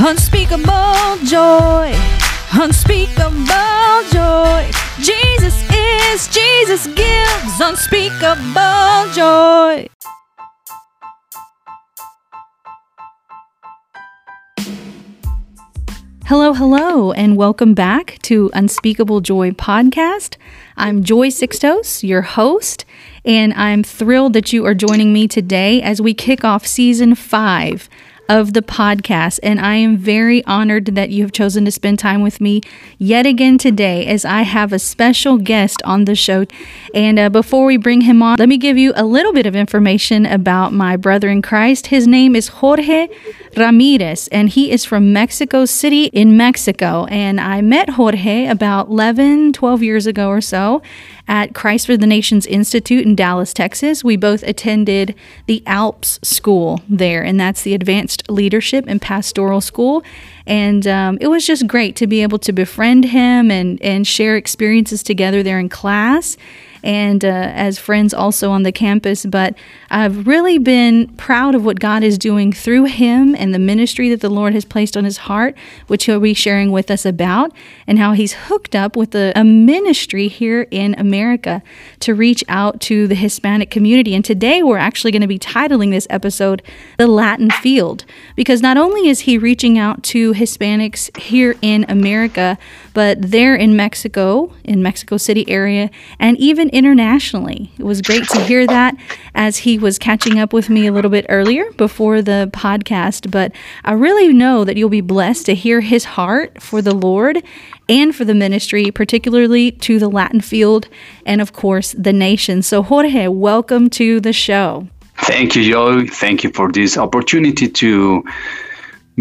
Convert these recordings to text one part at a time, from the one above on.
Unspeakable joy, unspeakable joy. Jesus is, Jesus gives unspeakable joy. Hello, hello, and welcome back to Unspeakable Joy podcast. I'm Joy Sixtos, your host, and I'm thrilled that you are joining me today as we kick off season five of the podcast. And I am very honored that you have chosen to spend time with me yet again today as I have a special guest on the show. And uh, before we bring him on, let me give you a little bit of information about my brother in Christ. His name is Jorge Ramirez, and he is from Mexico City in Mexico. And I met Jorge about 11, 12 years ago or so at Christ for the Nations Institute in Dallas, Texas. We both attended the ALPS school there, and that's the Advanced Leadership and Pastoral School. And um, it was just great to be able to befriend him and, and share experiences together there in class and uh, as friends also on the campus. But I've really been proud of what God is doing through him and the ministry that the Lord has placed on his heart, which he'll be sharing with us about, and how he's hooked up with a, a ministry here in America to reach out to the Hispanic community. And today we're actually going to be titling this episode The Latin Field, because not only is he reaching out to Hispanics here in America, but there in Mexico, in Mexico City area, and even internationally. It was great to hear that as he was catching up with me a little bit earlier before the podcast. But I really know that you'll be blessed to hear his heart for the Lord and for the ministry, particularly to the Latin field and, of course, the nation. So, Jorge, welcome to the show. Thank you, Joe. Thank you for this opportunity to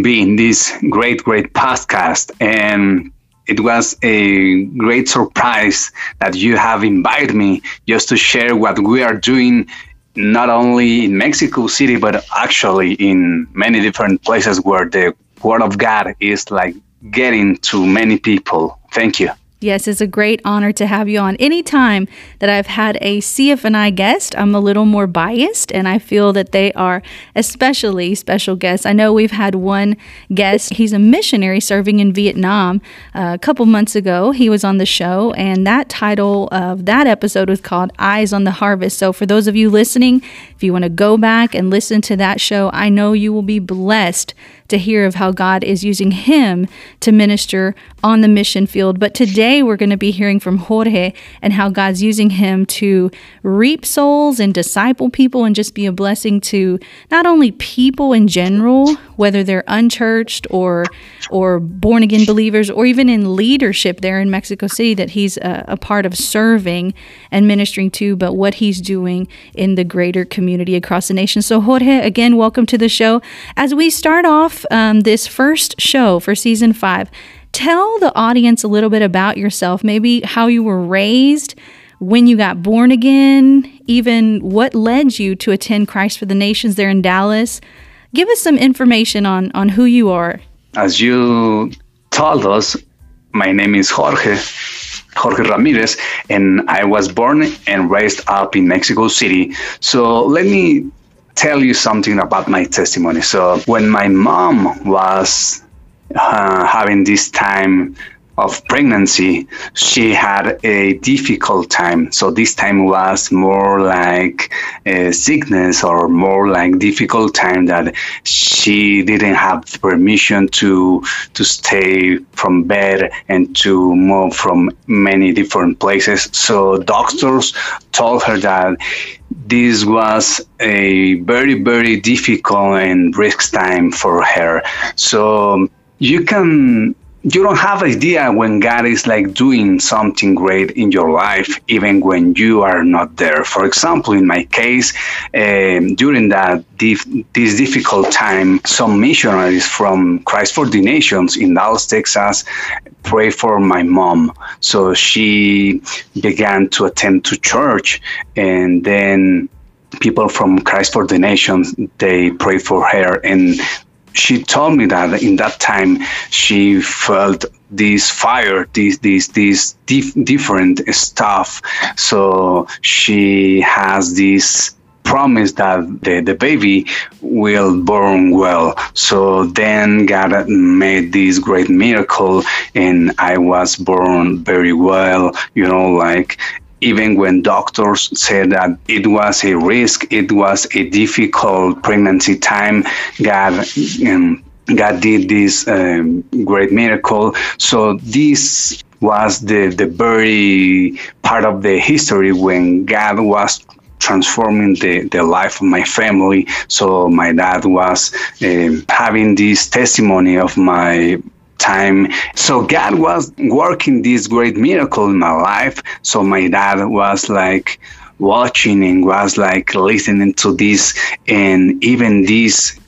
be in this great, great podcast. And it was a great surprise that you have invited me just to share what we are doing not only in Mexico City but actually in many different places where the word of God is like getting to many people. Thank you. Yes, it's a great honor to have you on. Anytime that I've had a CFNI guest, I'm a little more biased, and I feel that they are especially special guests. I know we've had one guest, he's a missionary serving in Vietnam. Uh, a couple months ago, he was on the show, and that title of that episode was called Eyes on the Harvest. So, for those of you listening, if you want to go back and listen to that show, I know you will be blessed to hear of how God is using him to minister on the mission field. But today we're going to be hearing from Jorge and how God's using him to reap souls and disciple people and just be a blessing to not only people in general, whether they're unchurched or or born again believers or even in leadership there in Mexico City that he's a, a part of serving and ministering to, but what he's doing in the greater community across the nation. So Jorge, again, welcome to the show. As we start off um, this first show for season five, tell the audience a little bit about yourself, maybe how you were raised, when you got born again, even what led you to attend Christ for the Nations there in Dallas. Give us some information on, on who you are. As you told us, my name is Jorge, Jorge Ramirez, and I was born and raised up in Mexico City. So let me tell you something about my testimony. So when my mom was uh, having this time of pregnancy, she had a difficult time. So this time was more like a sickness or more like difficult time that she didn't have permission to to stay from bed and to move from many different places. So doctors told her that this was a very very difficult and risk time for her. So you can you don't have idea when God is like doing something great in your life, even when you are not there. For example, in my case, um, during that dif- this difficult time, some missionaries from Christ for the Nations in Dallas, Texas, pray for my mom. So she began to attend to church, and then people from Christ for the Nations they pray for her and she told me that in that time she felt this fire, this this this dif- different stuff. So she has this promise that the, the baby will born well. So then God made this great miracle and I was born very well, you know, like even when doctors said that it was a risk, it was a difficult pregnancy time, God um, God did this um, great miracle. So this was the the very part of the history when God was transforming the, the life of my family. So my dad was um, having this testimony of my time. So God was working this great miracle in my life. So my dad was like watching and was like listening to this and even this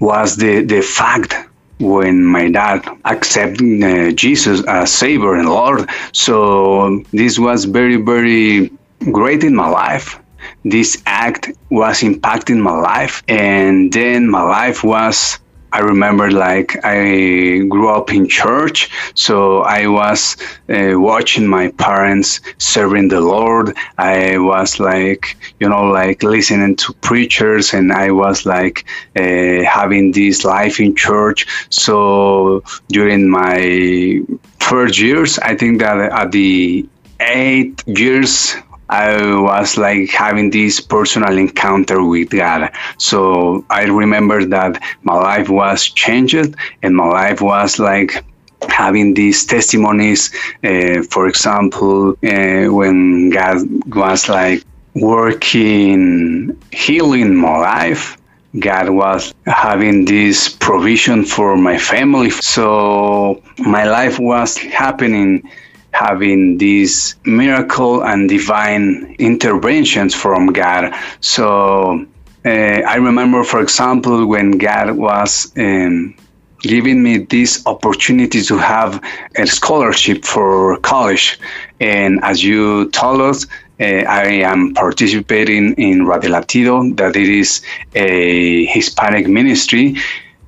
was the, the fact when my dad accepted uh, Jesus as Savior and Lord. So this was very, very great in my life. This act was impacting my life, and then my life was I remember like I grew up in church, so I was uh, watching my parents serving the Lord. I was like, you know, like listening to preachers, and I was like uh, having this life in church. So during my first years, I think that at the eight years I was like having this personal encounter with God. So I remember that my life was changed and my life was like having these testimonies. Uh, for example, uh, when God was like working, healing my life. God was having this provision for my family. So my life was happening having these miracle and divine interventions from God. So uh, I remember, for example, when God was um, giving me this opportunity to have a scholarship for college. And as you told us, uh, I am participating in Radio Latido, that it is a Hispanic ministry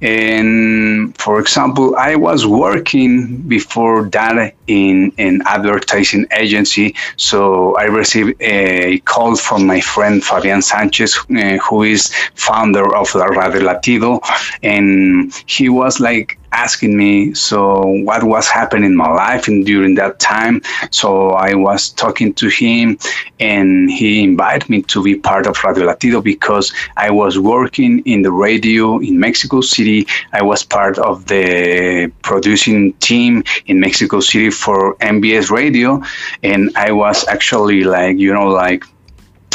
and for example, I was working before that in an advertising agency. So I received a call from my friend Fabian Sanchez, uh, who is founder of La Radio Latido. And he was like, asking me so what was happening in my life and during that time? So i was talking to him and he invited me to be part of radio latido because i was working in the radio in mexico city. I was part of the producing team in mexico city for MVS radio and i was actually like you know like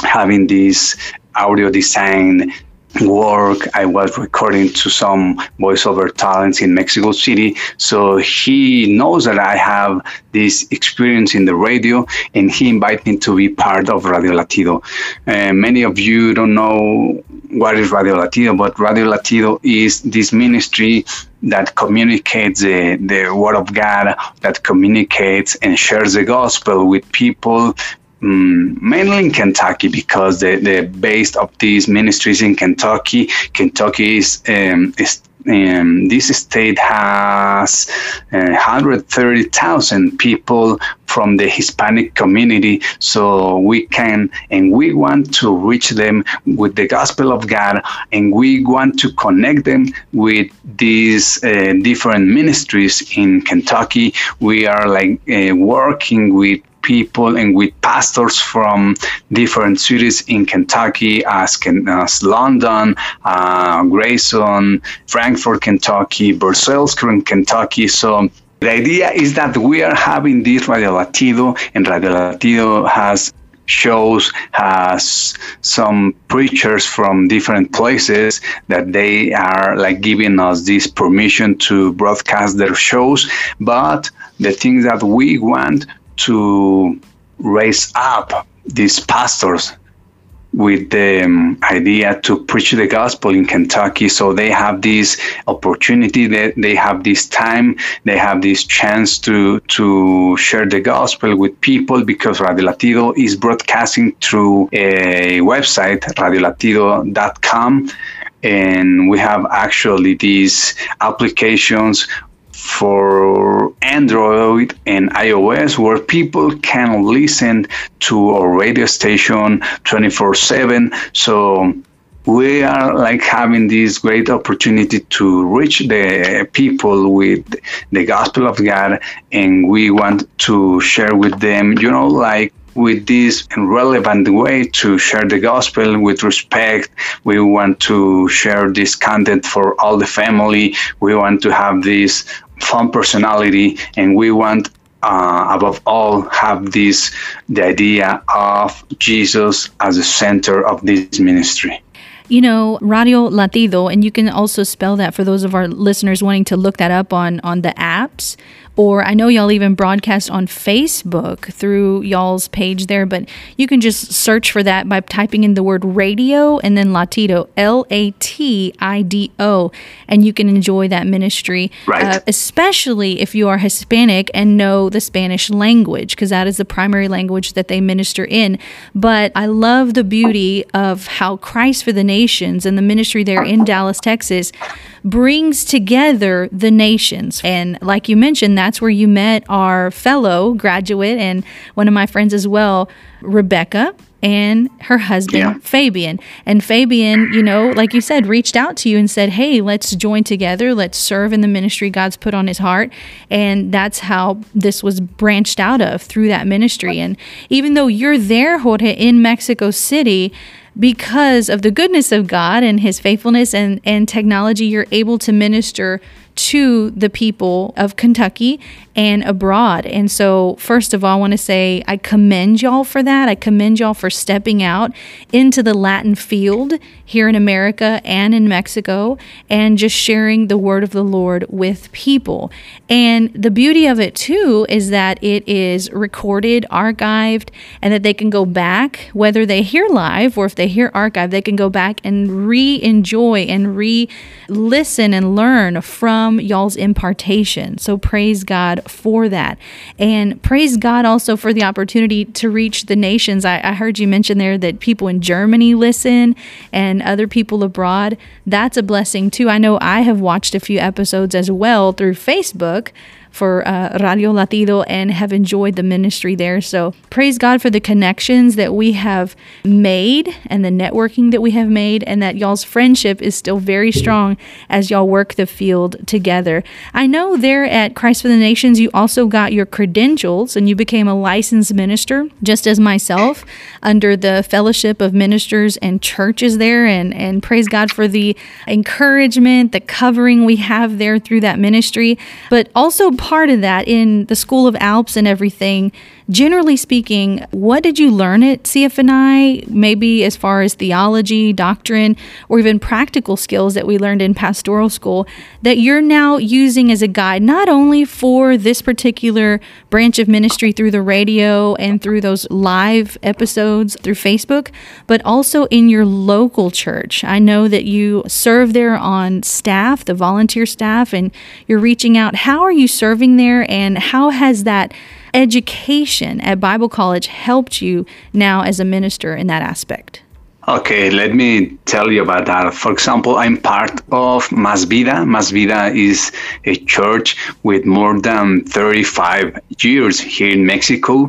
having this audio design work. I was recording to some voiceover talents in Mexico City. So he knows that I have this experience in the radio and he invited me to be part of Radio Latido. Uh, many of you don't know what is Radio Latido, but Radio Latido is this ministry that communicates the, the word of God, that communicates and shares the gospel with people um, mainly in Kentucky because the, the base of these ministries in Kentucky. Kentucky is, um, is um, this state has uh, 130,000 people from the Hispanic community. So we can and we want to reach them with the gospel of God, and we want to connect them with these uh, different ministries in Kentucky. We are like uh, working with people and with pastors from different cities in Kentucky, as, as London, uh, Grayson, Frankfort, Kentucky, Brussels, Kentucky. So the idea is that we are having this Radio Latido, and Radio Latido has shows has some preachers from different places that they are like giving us this permission to broadcast their shows but the thing that we want to raise up these pastors with the um, idea to preach the gospel in Kentucky. So they have this opportunity, they, they have this time, they have this chance to to share the gospel with people because Radio Latido is broadcasting through a website, radiolatido.com. And we have actually these applications for Android and iOS where people can listen to our radio station 24 7. So we are like having this great opportunity to reach the people with the gospel of God and we want to share with them, you know, like with this relevant way to share the gospel with respect. We want to share this content for all the family. We want to have this fun personality and we want uh, above all have this the idea of jesus as the center of this ministry. You know, Radio Latido, and you can also spell that for those of our listeners wanting to look that up on on the apps or I know y'all even broadcast on Facebook through y'all's page there, but you can just search for that by typing in the word radio and then Latido, L A T I D O, and you can enjoy that ministry, right. uh, especially if you are Hispanic and know the Spanish language, because that is the primary language that they minister in. But I love the beauty of how Christ for the Nations and the ministry there in Dallas, Texas brings together the nations. And like you mentioned, that's where you met our fellow graduate and one of my friends as well, Rebecca and her husband yeah. Fabian. And Fabian, you know, like you said, reached out to you and said, "Hey, let's join together. Let's serve in the ministry God's put on his heart." And that's how this was branched out of through that ministry. And even though you're there, Jorge, in Mexico City, because of the goodness of God and his faithfulness and, and technology, you're able to minister to the people of Kentucky and abroad. And so, first of all, I want to say I commend y'all for that. I commend y'all for stepping out into the Latin field here in America and in Mexico and just sharing the word of the Lord with people. And the beauty of it, too, is that it is recorded, archived, and that they can go back, whether they hear live or if they hear archive, they can go back and re enjoy and re listen and learn from from y'all's impartation. So praise God for that. And praise God also for the opportunity to reach the nations. I, I heard you mention there that people in Germany listen and other people abroad. That's a blessing too. I know I have watched a few episodes as well through Facebook for uh, Radio Latido and have enjoyed the ministry there. So praise God for the connections that we have made and the networking that we have made, and that y'all's friendship is still very strong as y'all work the field together. I know there at Christ for the Nations, you also got your credentials and you became a licensed minister, just as myself, under the Fellowship of Ministers and Churches there. And, and praise God for the encouragement, the covering we have there through that ministry, but also part of that in the School of Alps and everything generally speaking, what did you learn at CFNI? Maybe as far as theology, doctrine, or even practical skills that we learned in pastoral school that you're now using as a guide, not only for this particular branch of ministry through the radio and through those live episodes through Facebook, but also in your local church. I know that you serve there on staff, the volunteer staff, and you're reaching out. How are you serving there, and how has that education at Bible College helped you now as a minister in that aspect? Okay, let me tell you about that. For example, I'm part of Mas Vida. Mas Vida is a church with more than 35 years here in Mexico.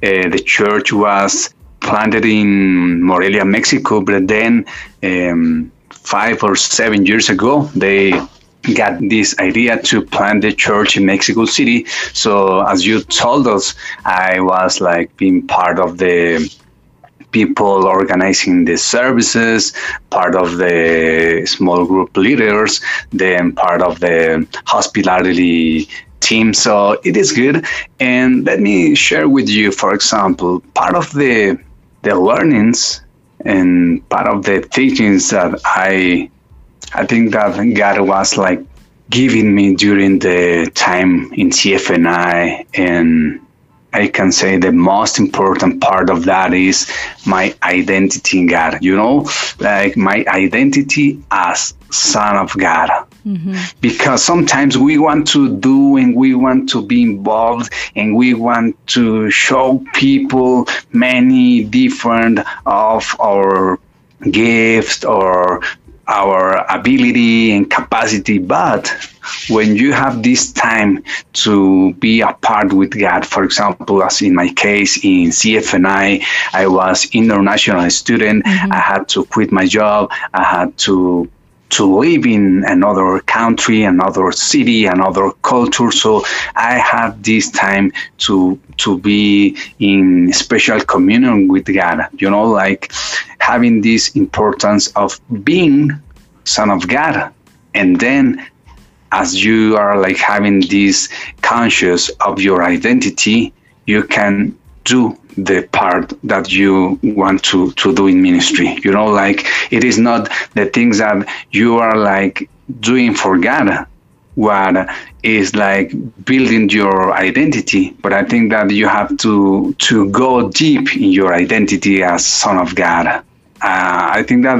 Uh, the church was planted in Morelia, Mexico, but then um, five or seven years ago, they got this idea to plant the church in Mexico City. So as you told us, I was like being part of the people organizing the services, part of the small group leaders, then part of the hospitality team. So it is good. And let me share with you, for example, part of the the learnings and part of the teachings that I I think that God was like giving me during the time in CFNI and I can say the most important part of that is my identity in God, you know, like my identity as son of God. Mm-hmm. Because sometimes we want to do and we want to be involved and we want to show people many different of our gifts or our ability and capacity, but when you have this time to be apart with God, for example, as in my case in CFNI, I was international student. Mm-hmm. I had to quit my job. I had to to live in another country, another city, another culture. So I had this time to to be in special communion with God. You know, like having this importance of being son of God, and then as you are like having this conscious of your identity, you can do the part that you want to to do in ministry. You know like it is not the things that you are like doing for god what is like building your identity but i think that you have to to go deep in your identity as son of god. Uh, i think that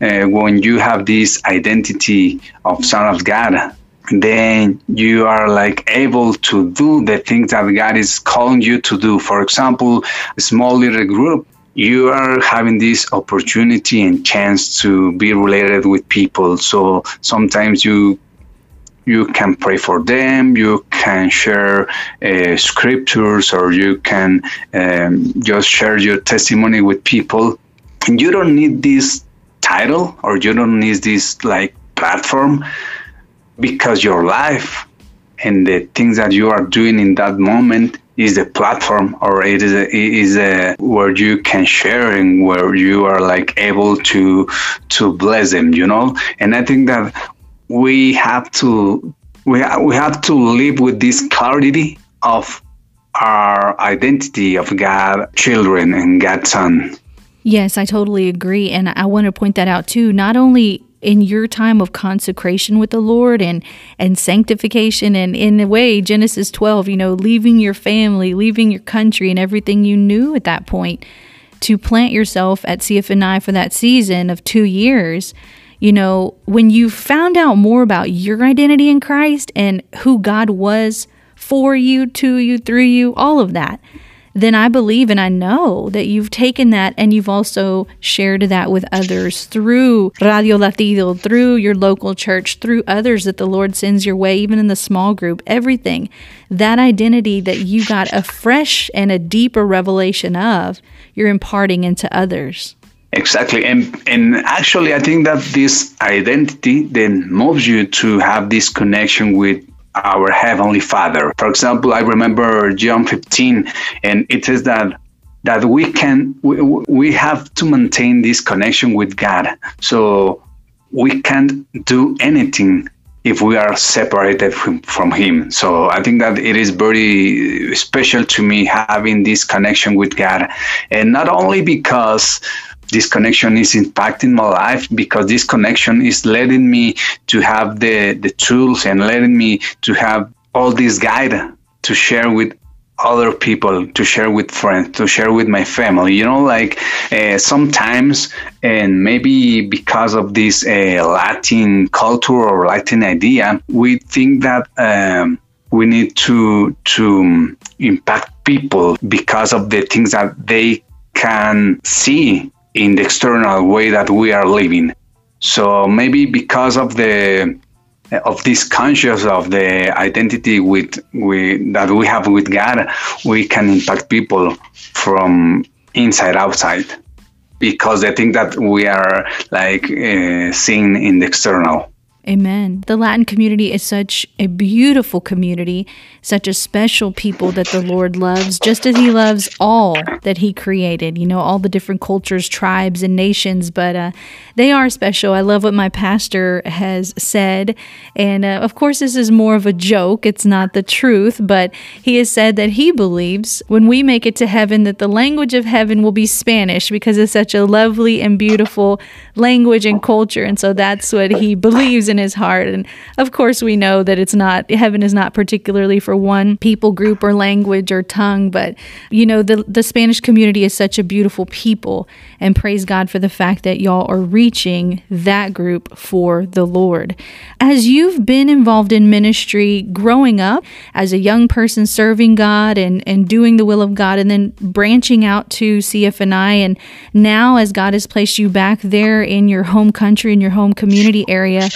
uh, when you have this identity of son of god then you are like able to do the things that God is calling you to do. For example, a small little group, you are having this opportunity and chance to be related with people. So sometimes you you can pray for them, you can share uh, scriptures, or you can um, just share your testimony with people. And you don't need this title or you don't need this like platform because your life and the things that you are doing in that moment is the platform or it is a, it is a, where you can share and where you are like able to to bless them you know? And i think that we have to we, we have to live with this clarity of our identity of god children and god's son yes i totally agree and i want to point that out too. Not only in your time of consecration with the Lord and and sanctification and in a way Genesis 12 you know leaving your family leaving your country and everything you knew at that point to plant yourself at CFNI for that season of 2 years you know when you found out more about your identity in Christ and who God was for you to you through you all of that then I believe and I know that you've taken that and you've also shared that with others through Radio Latido, through your local church, through others that the Lord sends your way, even in the small group, everything. That identity that you got a fresh and a deeper revelation of, you're imparting into others. Exactly. And and actually I think that this identity then moves you to have this connection with our Heavenly Father. For example, I remember John 15, and it says that that we can we, we have to maintain this connection with God. So we can't do anything if we are separated from, from him. So I think that it is very special to me having this connection with God. And not only because this connection is impacting my life because this connection is letting me to have the, the tools and letting me to have all this guide to share with other people to share with friends to share with my family you know like uh, sometimes and maybe because of this uh, latin culture or latin idea we think that um, we need to to impact people because of the things that they can see in the external way that we are living. So maybe because of the of this conscious of the identity with, with that we have with God, we can impact people from inside outside because they think that we are like uh, seen in the external. Amen. The Latin community is such a beautiful community, such a special people that the Lord loves, just as He loves all that He created. You know, all the different cultures, tribes, and nations, but uh, they are special. I love what my pastor has said. And uh, of course, this is more of a joke, it's not the truth, but he has said that he believes when we make it to heaven that the language of heaven will be Spanish because it's such a lovely and beautiful language and culture. And so that's what he believes in his heart. And of course, we know that it's not, heaven is not particularly for one people group or language or tongue, but you know, the, the Spanish community is such a beautiful people. And praise God for the fact that y'all are reaching that group for the Lord. As you've been involved in ministry growing up as a young person serving God and, and doing the will of God, and then branching out to CFNI, and now as God has placed you back there in your home country, in your home community area,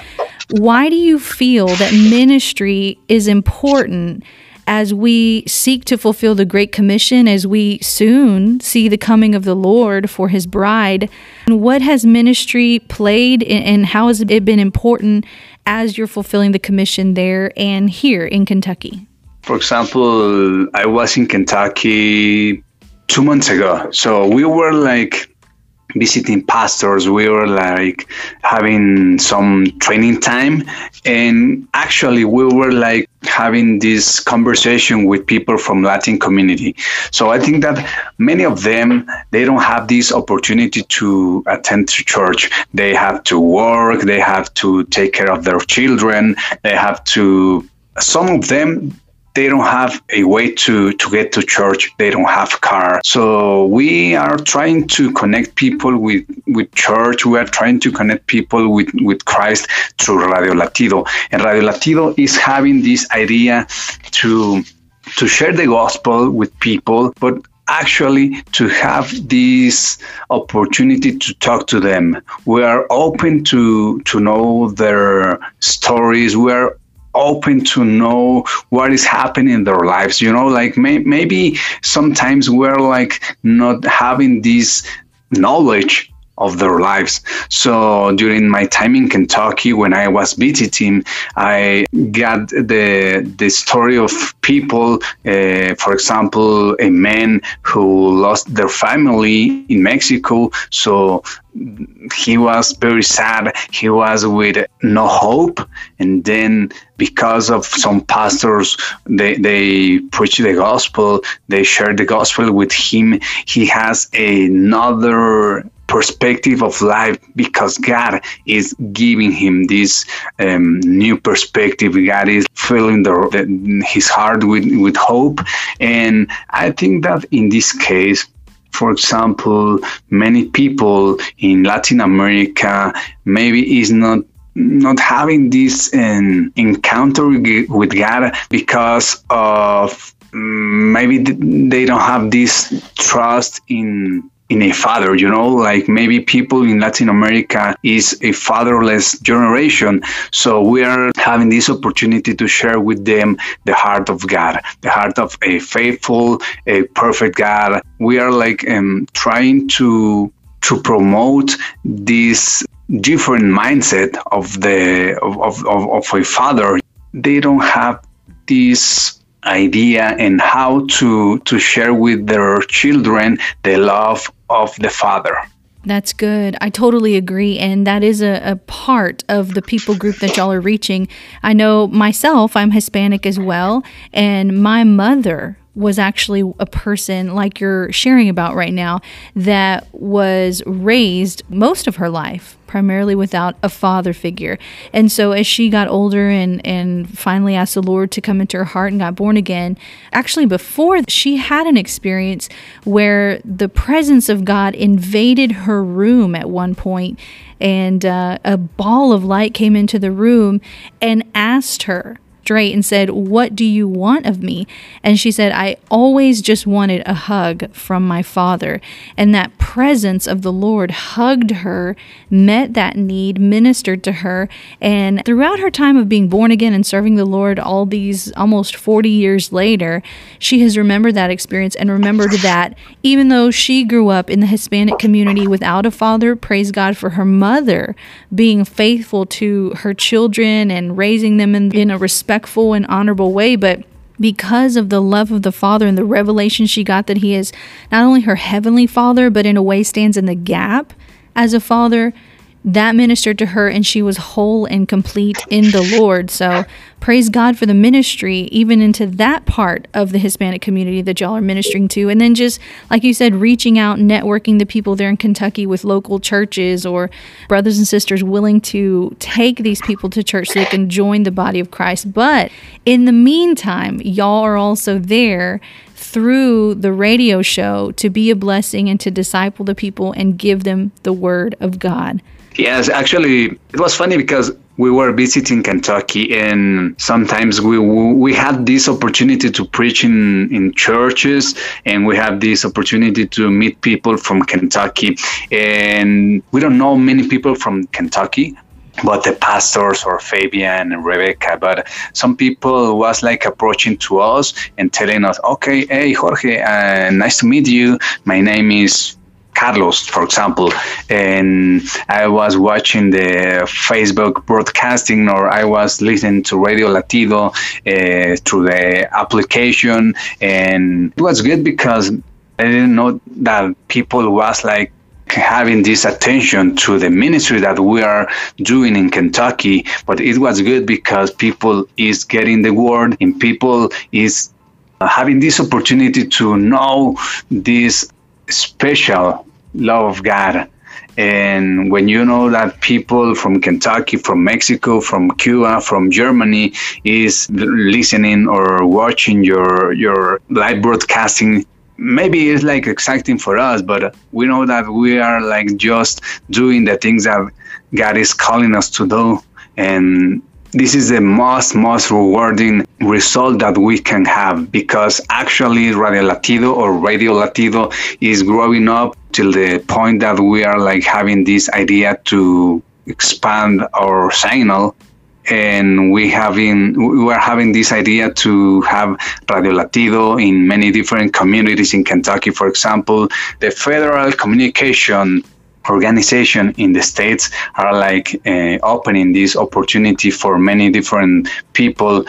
Why do you feel that ministry is important as we seek to fulfill the Great Commission, as we soon see the coming of the Lord for his bride? And what has ministry played and how has it been important as you're fulfilling the commission there and here in Kentucky? For example, I was in Kentucky two months ago. So we were like visiting pastors we were like having some training time. And actually we were like having this conversation with people from latin community. So i think that many of them they don't have this opportunity to attend to church. They have to work. They have to take care of their children. They have to some of them they don't have a way to, to get to church. They don't have car. So we are trying to connect people with, with church. We are trying to connect people with, with Christ through Radio Latido. And Radio Latido is having this idea to to share the gospel with people, but actually to have this opportunity to talk to them. We are open to to know their stories. We are open to know what is happening in their lives you know like may, maybe sometimes we're like not having this knowledge of their lives. So during my time in Kentucky, when I was visiting, I got the the story of people. Uh, for example, a man who lost their family in Mexico. So he was very sad. He was with no hope, and then because of some pastors, they they preach the gospel. They share the gospel with him. He has another perspective of life because God is giving him this um, new perspective. God is filling the, the, his heart with, with hope. And I think that in this case, for example, many people in Latin America maybe is not not having this um, encounter with God because of mm, maybe they don't have this trust in in a father you know like maybe people in latin america is a fatherless generation. So we are having this opportunity to share with them the heart of god the heart of a faithful a perfect god. We are like um, trying to to promote this different mindset of the of, of, of a father. They don't have this idea and how to to share with their children the love of the Father. That's good. I totally agree. And that is a, a, part of the people group that y'all are reaching. I know myself, I'm Hispanic as well. And my mother was actually a person like you're sharing about right now that was raised most of her life primarily without a father figure. And so as she got older and and finally asked the Lord to come into her heart and got born again, actually before she had an experience where the presence of God invaded her room at one point and uh, a ball of light came into the room and asked her straight and said, What do you want of me? And she said, I always just wanted a hug from my father. And that presence of the Lord hugged her, met that need, ministered to her. And throughout her time of being born again and serving the Lord, all these almost 40 years later, she has remembered that experience and remembered that even though she grew up in the Hispanic community without a father, praise God for her mother being faithful to her children and raising them in, in a respect respectful and honorable way, but because of the love of the Father and the revelation she got that He is not only her heavenly Father, but in a way stands in the gap as a Father, that ministered to her and she was whole and complete in the Lord. So praise God for the ministry, even into that part of the Hispanic community that y'all are ministering to. And then just, like you said, reaching out, networking the people there in Kentucky with local churches or brothers and sisters willing to take these people to church so they can join the body of Christ. But in the meantime, y'all are also there through the radio show to be a blessing and to disciple the people and give them the word of God. Yes, actually, it was funny because we were visiting Kentucky, and sometimes we we had this opportunity to preach in in churches, and we have this opportunity to meet people from Kentucky, and we don't know many people from Kentucky, but the pastors or Fabian and Rebecca, but some people was like approaching to us and telling us, okay, hey Jorge, uh, nice to meet you. My name is Carlos, for example, and I was watching the Facebook broadcasting or I was listening to Radio Latido uh, through the application, and it was good because I didn't know that people was like having this attention to the ministry that we are doing in Kentucky, but it was good because people is getting the word and people is having this opportunity to know this special love of God. And when you know that people from Kentucky, from Mexico, from Cuba, from Germany is listening or watching your your live broadcasting, maybe it's like exciting for us, but we know that we are like just doing the things that God is calling us to do. And this is the most, most rewarding result that we can have because actually Radio Latido or Radio Latido is growing up till the point that we are like having this idea to expand our signal and we having we were having this idea to have Radio Latido in many different communities in Kentucky, for example. The federal communication organization in the states are like uh, opening this opportunity for many different people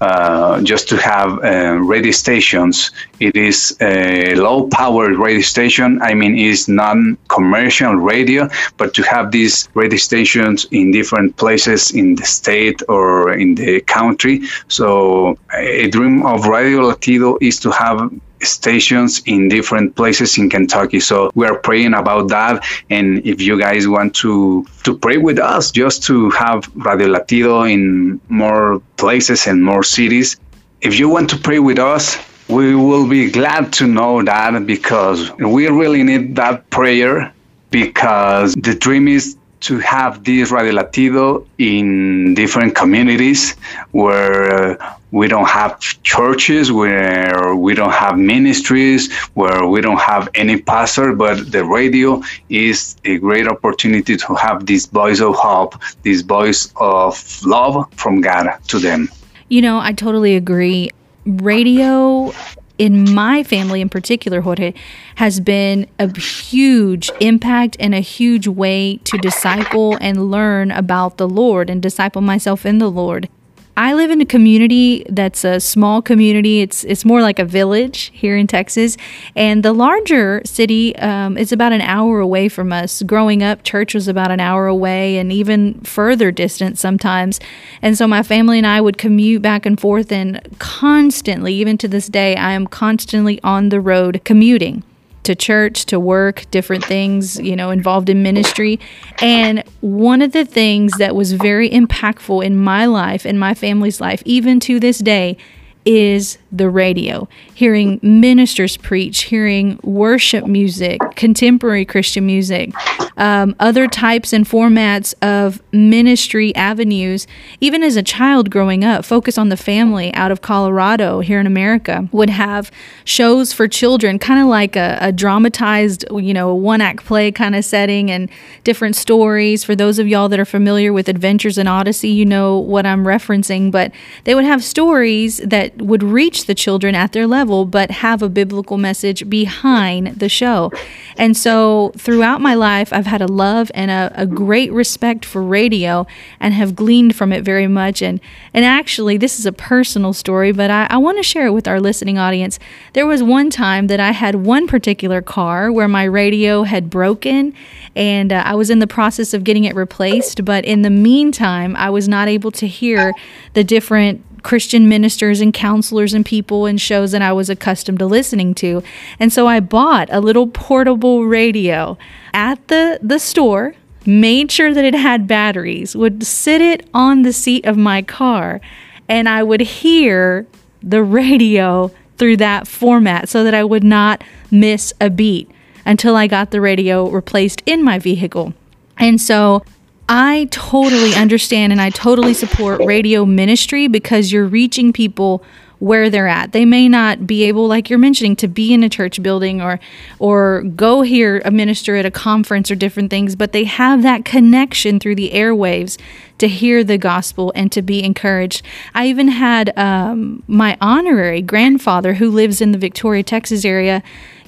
uh, just to have uh, radio stations. It is a low powered radio station. I mean, it's non commercial radio, but to have these radio stations in different places in the state or in the country. So, a dream of Radio Latido is to have stations in different places in Kentucky. So we are praying about that. And if you guys want to to pray with us, just to have Radio Latido in more places and more cities, if you want to pray with us, we will be glad to know that because we really need that prayer because the dream is to have this Radio Latido in different communities where we don't have churches, where we don't have ministries, where we don't have any pastor, but the radio is a great opportunity to have this voice of hope, this voice of love from God to them. You know, I totally agree. Radio in my family in particular, Jorge, has been a huge impact and a huge way to disciple and learn about the Lord and disciple myself in the Lord. I live in a community that's a small community. It's it's more like a village here in Texas, and the larger city um, is about an hour away from us. Growing up, church was about an hour away, and even further distance sometimes. And so my family and I would commute back and forth, and constantly, even to this day, I am constantly on the road commuting to church, to work, different things, you know, involved in ministry. And one of the things that was very impactful in my life, in my family's life, even to this day, is the radio, hearing ministers preach, hearing worship music, contemporary Christian music, um, other types and formats of ministry avenues. Even as a child growing up, Focus on the Family out of Colorado here in America would have shows for children, kind of like a, a dramatized, you know, one act play kind of setting and different stories. For those of y'all that are familiar with Adventures in Odyssey, you know what I'm referencing, but they would have stories that would reach the children at their level, but have a biblical message behind the show. And so throughout my life, I've had a love and a, a great respect for radio and have gleaned from it very much. And, and actually, this is a personal story, but I, I want to share it with our listening audience. There was one time that I had one particular car where my radio had broken and uh, I was in the process of getting it replaced. But in the meantime, I was not able to hear the different Christian ministers and counselors and people and shows that I was accustomed to listening to. And so I bought a little portable radio at the, the store, made sure that it had batteries, would sit it on the seat of my car, and I would hear the radio through that format so that I would not miss a beat until I got the radio replaced in my vehicle. And so I totally understand and I totally support radio ministry because you're reaching people where they're at. They may not be able, like you're mentioning, to be in a church building or or go hear a minister at a conference or different things, but they have that connection through the airwaves to hear the gospel and to be encouraged. I even had um, my honorary grandfather who lives in the Victoria, Texas area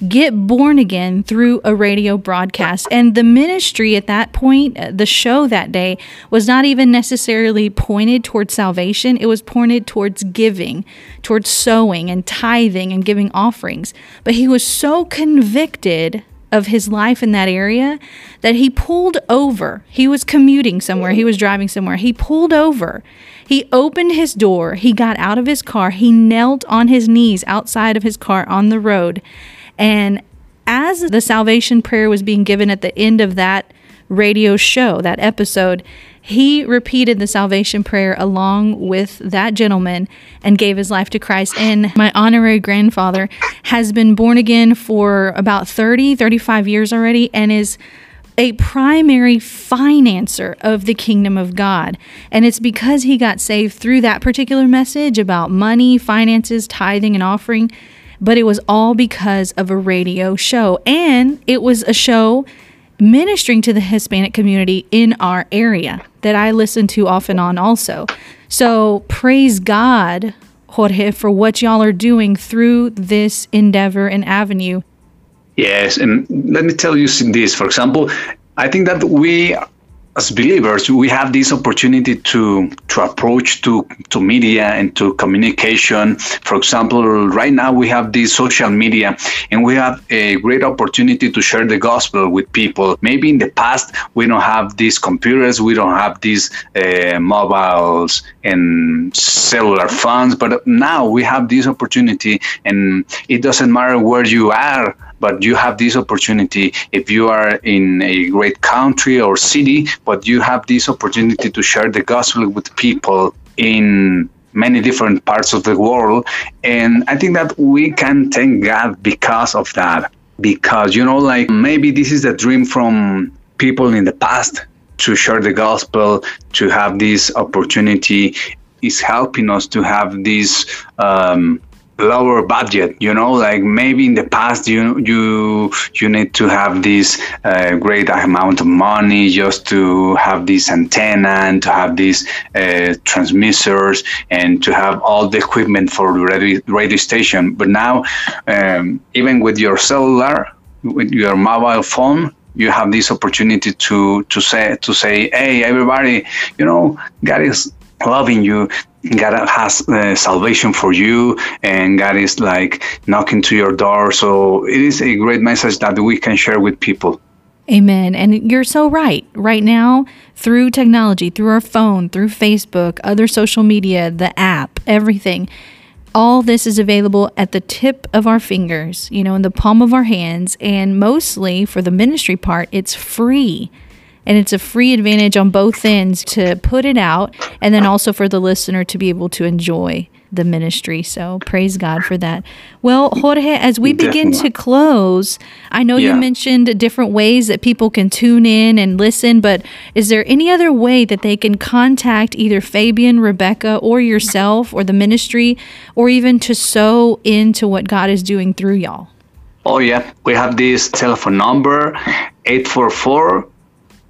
get born again through a radio broadcast. And the ministry at that point, uh, the show that day, was not even necessarily pointed towards salvation, it was pointed towards giving, towards sowing and tithing and giving offerings. But he was so convicted of his life in that area that he pulled over. He was commuting somewhere, he was driving somewhere. He pulled over. He opened his door, he got out of his car, he knelt on his knees outside of his car on the road, and as the salvation prayer was being given at the end of that radio show, that episode, he repeated the salvation prayer along with that gentleman and gave his life to Christ. And my honorary grandfather has been born again for about 30, 35 years already and is a primary financer of the kingdom of God. And it's because he got saved through that particular message about money, finances, tithing, and offering but it was all because of a radio show. And it was a show ministering to the Hispanic community in our area that I listen to off and on also. So praise God, Jorge, for what y'all are doing through this endeavor and avenue. Yes, and let me tell you this. For example, I think that we as believers, we have this opportunity to to approach to to media and to communication. For example, right now we have this social media, and we have a great opportunity to share the gospel with people. Maybe in the past we don't have these computers, we don't have these uh, mobiles and cellular phones, but now we have this opportunity, and it doesn't matter where you are but you have this opportunity if you are in a great country or city but you have this opportunity to share the gospel with people in many different parts of the world and i think that we can thank god because of that. Because you know like maybe this is a dream from people in the past to share the gospel to have this opportunity. Is helping us to have this um, lower budget you know like maybe in the past you you you need to have this uh, great amount of money just to have this antenna and to have these uh, transmitters and to have all the equipment for the radio, radio station. But now um, even with your cellular with your mobile phone you have this opportunity to to say to say hey everybody you know is loving you God has uh, salvation for you, and God is like knocking to your door. So it is a great message that we can share with people. Amen. And you're so right. Right now, through technology, through our phone, through Facebook, other social media, the app, everything, all this is available at the tip of our fingers, you know, in the palm of our hands. And mostly for the ministry part, it's free and it's a free advantage on both ends to put it out and then also for the listener to be able to enjoy the ministry. So praise God for that. Well, Jorge, as we begin to close, I know yeah. you mentioned different ways that people can tune in and listen, but is there any other way that they can contact either Fabian, Rebecca, or yourself or the ministry, or even to sow into what God is doing through y'all? Oh, yeah. We have this telephone number 844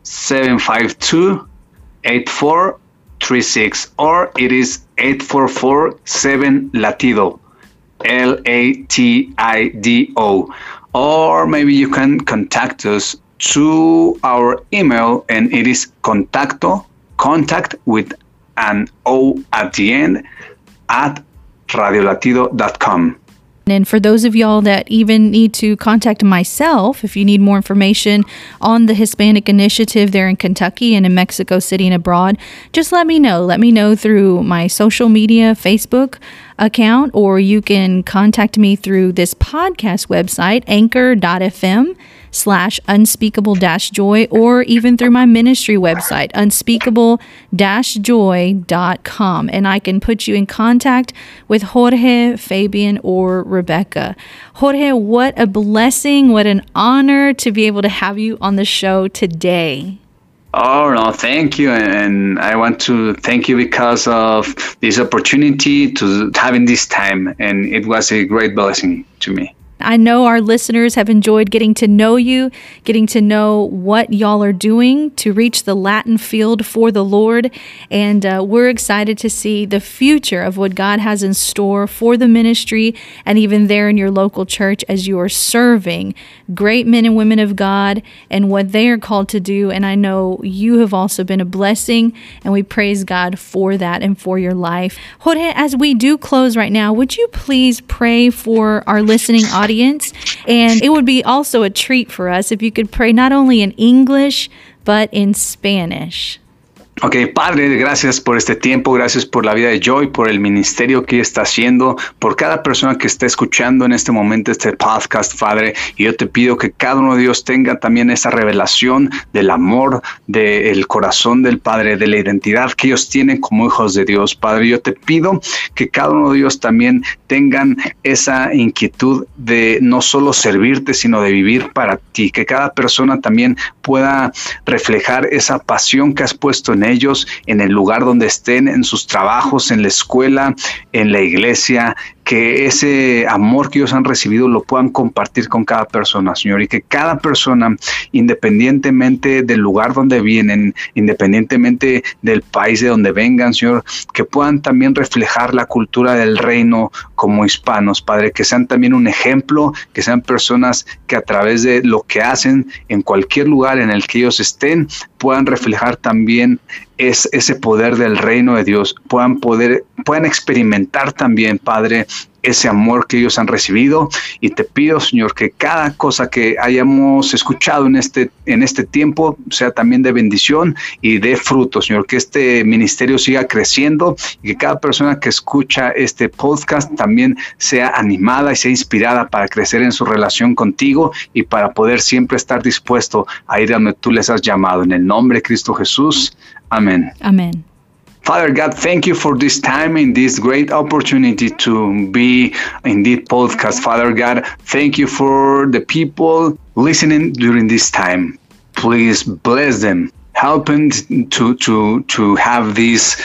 752 8436 or it is 8447 latido L A T I D O or maybe you can contact us to our email and it is contacto contact with an O at the end at radiolatido.com. And for those of y'all that even need to contact myself, if you need more information on the Hispanic Initiative there in Kentucky and in Mexico City and abroad, just let me know. Let me know through my social media, Facebook account, or you can contact me through this podcast website, anchor.fm slash unspeakable dash joy or even through my ministry website unspeakable dash joy.com and i can put you in contact with jorge fabian or rebecca. Jorge what a blessing what an honor to be able to have you on the show today. Oh no, thank you, and I want to thank you because of this opportunity to having this time, and it was a great blessing to me. I know our listeners have enjoyed getting to know you, getting to know what y'all are doing to reach the Latin field for the Lord. And uh, we're excited to see the future of what God has in store for the ministry and even there in your local church as you are serving great men and women of God and what they are called to do. And I know you have also been a blessing, and we praise God for that and for your life. Jorge, as we do close right now, would you please pray for our listening audience? Audience. And it would be also a treat for us if you could pray not only in English, but in Spanish. Ok, Padre, gracias por este tiempo, gracias por la vida de Joy, por el ministerio que está haciendo, por cada persona que está escuchando en este momento este podcast, Padre. Y yo te pido que cada uno de ellos tenga también esa revelación del amor, del corazón del Padre, de la identidad que ellos tienen como hijos de Dios, Padre. Yo te pido que cada uno de ellos también tengan esa inquietud de no solo servirte, sino de vivir para ti, que cada persona también pueda reflejar esa pasión que has puesto en ellos, en el lugar donde estén, en sus trabajos, en la escuela, en la iglesia, que ese amor que ellos han recibido lo puedan compartir con cada persona, Señor, y que cada persona, independientemente del lugar donde vienen, independientemente del país de donde vengan, Señor, que puedan también reflejar la cultura del reino como hispanos, Padre, que sean también un ejemplo, que sean personas que a través de lo que hacen en cualquier lugar en el que ellos estén, puedan reflejar también es ese poder del reino de Dios, puedan poder, puedan experimentar también, Padre, ese amor que ellos han recibido y te pido, Señor, que cada cosa que hayamos escuchado en este, en este tiempo sea también de bendición y de fruto, Señor, que este ministerio siga creciendo y que cada persona que escucha este podcast también sea animada y sea inspirada para crecer en su relación contigo y para poder siempre estar dispuesto a ir a donde tú les has llamado. En el nombre de Cristo Jesús. Amén. Amén. Father God, thank you for this time and this great opportunity to be in this podcast. Father God, thank you for the people listening during this time. Please bless them. Help them to, to, to have this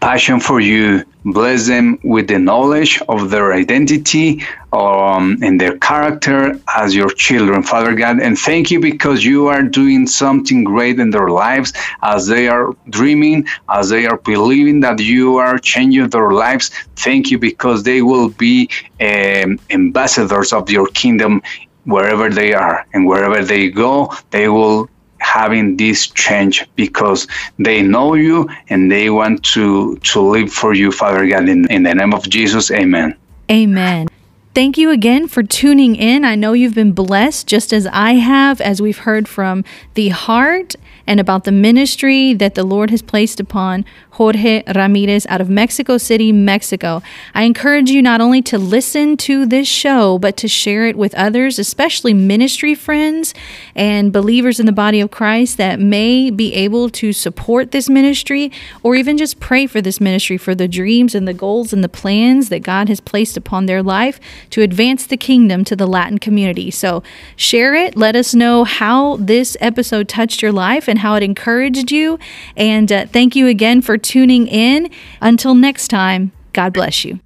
passion for you. Bless them with the knowledge of their identity um, and their character as your children, Father God. And thank you because you are doing something great in their lives as they are dreaming, as they are believing that you are changing their lives. Thank you because they will be um, ambassadors of your kingdom wherever they are and wherever they go, they will having this change because they know you and they want to to live for you father god in, in the name of jesus. Amen. Amen. Thank you again for tuning in. I know you've been blessed just as I have, as we've heard from the heart and about the ministry that the Lord has placed upon Jorge Ramirez out of Mexico City, Mexico. I encourage you not only to listen to this show, but to share it with others, especially ministry friends and believers in the body of Christ that may be able to support this ministry or even just pray for this ministry for the dreams and the goals and the plans that God has placed upon their life to advance the kingdom to the Latin community. So share it. Let us know how this episode touched your life and how it encouraged you. And uh, thank you again for tuning in. Until next time, God bless you.